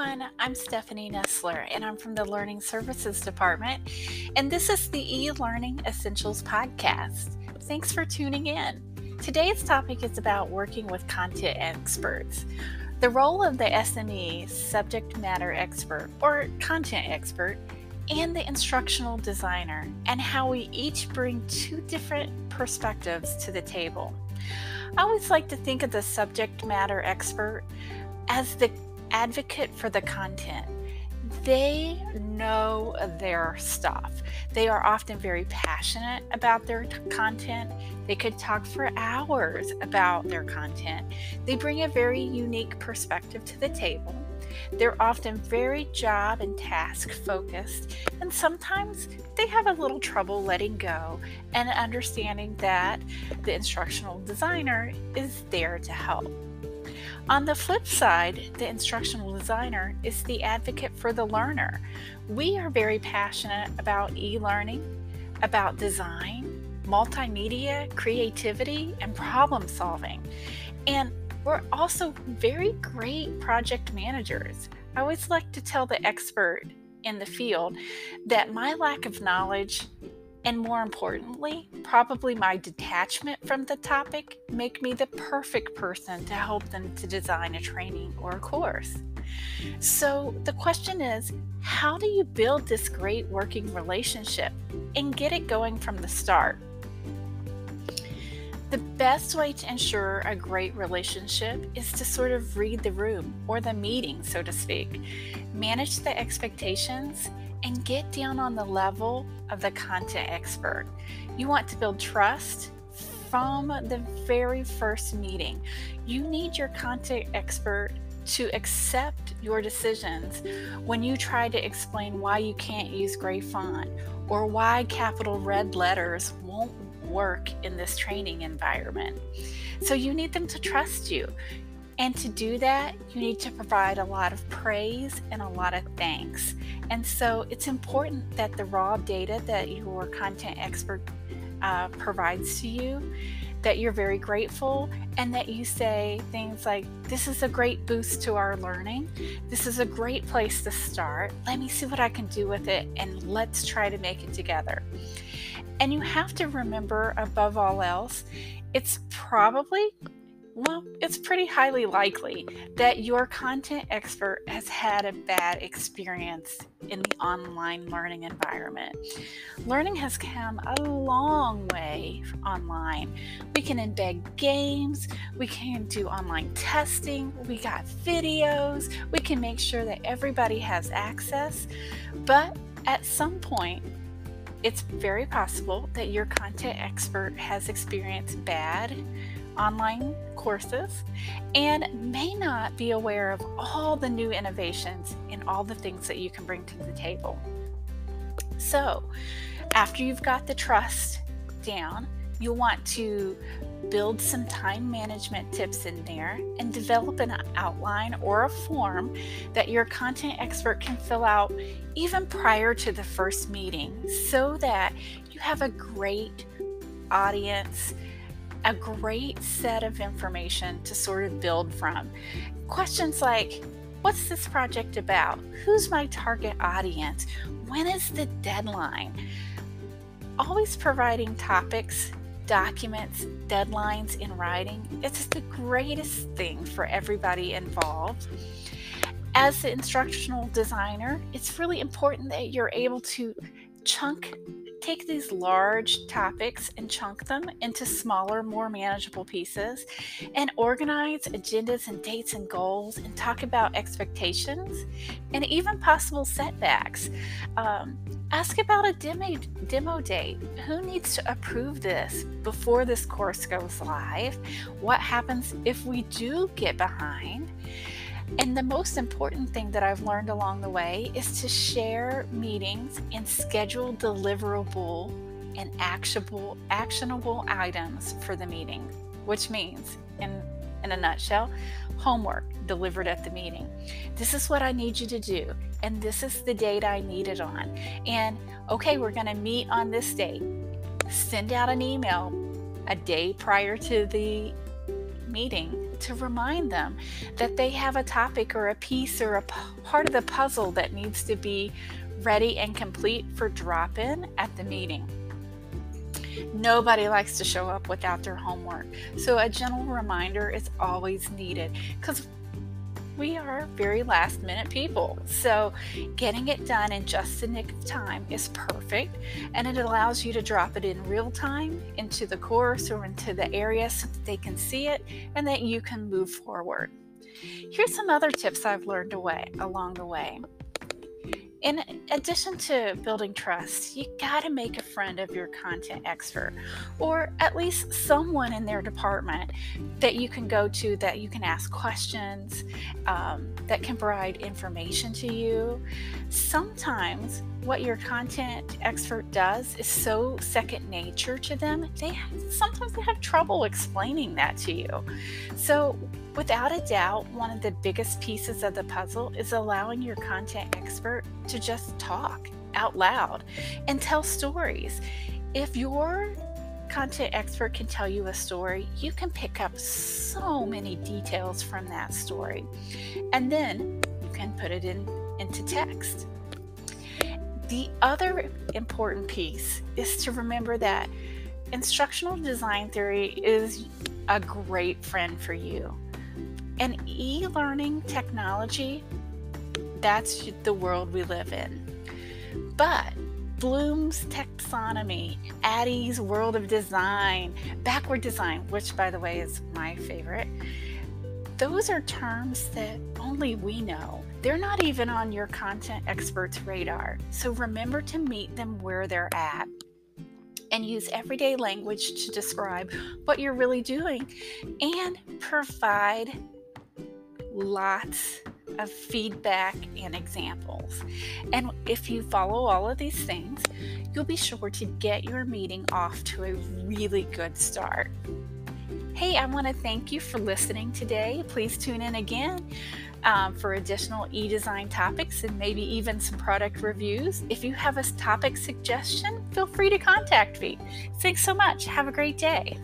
everyone. I'm Stephanie Nestler, and I'm from the Learning Services Department. And this is the e Learning Essentials Podcast. Thanks for tuning in. Today's topic is about working with content experts. The role of the SME, subject matter expert, or content expert, and the instructional designer, and how we each bring two different perspectives to the table. I always like to think of the subject matter expert as the advocate for the content. They know their stuff. They are often very passionate about their t- content. They could talk for hours about their content. They bring a very unique perspective to the table. They're often very job and task focused, and sometimes they have a little trouble letting go and understanding that the instructional designer is there to help. On the flip side, the instructional designer is the advocate for the learner. We are very passionate about e learning, about design, multimedia, creativity, and problem solving. And we're also very great project managers. I always like to tell the expert in the field that my lack of knowledge and more importantly, probably my detachment from the topic make me the perfect person to help them to design a training or a course. So the question is, how do you build this great working relationship and get it going from the start? The best way to ensure a great relationship is to sort of read the room or the meeting, so to speak. Manage the expectations and get down on the level of the content expert. You want to build trust from the very first meeting. You need your content expert to accept your decisions when you try to explain why you can't use gray font or why capital red letters won't work in this training environment. So you need them to trust you. And to do that, you need to provide a lot of praise and a lot of thanks. And so it's important that the raw data that your content expert uh, provides to you, that you're very grateful, and that you say things like, This is a great boost to our learning. This is a great place to start. Let me see what I can do with it, and let's try to make it together. And you have to remember, above all else, it's probably well, it's pretty highly likely that your content expert has had a bad experience in the online learning environment. Learning has come a long way online. We can embed games, we can do online testing, we got videos, we can make sure that everybody has access. But at some point, it's very possible that your content expert has experienced bad online courses and may not be aware of all the new innovations and all the things that you can bring to the table. So, after you've got the trust down, you'll want to build some time management tips in there and develop an outline or a form that your content expert can fill out even prior to the first meeting so that you have a great audience a great set of information to sort of build from. Questions like, What's this project about? Who's my target audience? When is the deadline? Always providing topics, documents, deadlines in writing. It's the greatest thing for everybody involved. As the instructional designer, it's really important that you're able to chunk take these large topics and chunk them into smaller, more manageable pieces and organize agendas and dates and goals and talk about expectations and even possible setbacks. Um, ask about a demo, demo date. Who needs to approve this before this course goes live? What happens if we do get behind? And the most important thing that I've learned along the way is to share meetings and schedule deliverable and actionable actionable items for the meeting, which means in in a nutshell, homework delivered at the meeting. This is what I need you to do, and this is the date I need it on. And okay, we're going to meet on this date. Send out an email a day prior to the meeting to remind them that they have a topic or a piece or a p- part of the puzzle that needs to be ready and complete for drop in at the meeting. Nobody likes to show up without their homework, so a gentle reminder is always needed because we are very last minute people. So, getting it done in just the nick of time is perfect, and it allows you to drop it in real time into the course or into the area so that they can see it and that you can move forward. Here's some other tips I've learned away along the way. In addition to building trust, you got to make a friend of your content expert or at least someone in their department that you can go to, that you can ask questions, um, that can provide information to you. Sometimes what your content expert does is so second nature to them, they sometimes they have trouble explaining that to you. So, Without a doubt, one of the biggest pieces of the puzzle is allowing your content expert to just talk out loud and tell stories. If your content expert can tell you a story, you can pick up so many details from that story. And then you can put it in into text. The other important piece is to remember that instructional design theory is a great friend for you. And e learning technology, that's the world we live in. But Bloom's taxonomy, ADDIE's world of design, backward design, which by the way is my favorite, those are terms that only we know. They're not even on your content expert's radar. So remember to meet them where they're at and use everyday language to describe what you're really doing and provide lots of feedback and examples. And if you follow all of these things, you'll be sure to get your meeting off to a really good start. Hey, I want to thank you for listening today. Please tune in again um, for additional e design topics and maybe even some product reviews. If you have a topic suggestion, feel free to contact me. Thanks so much. Have a great day.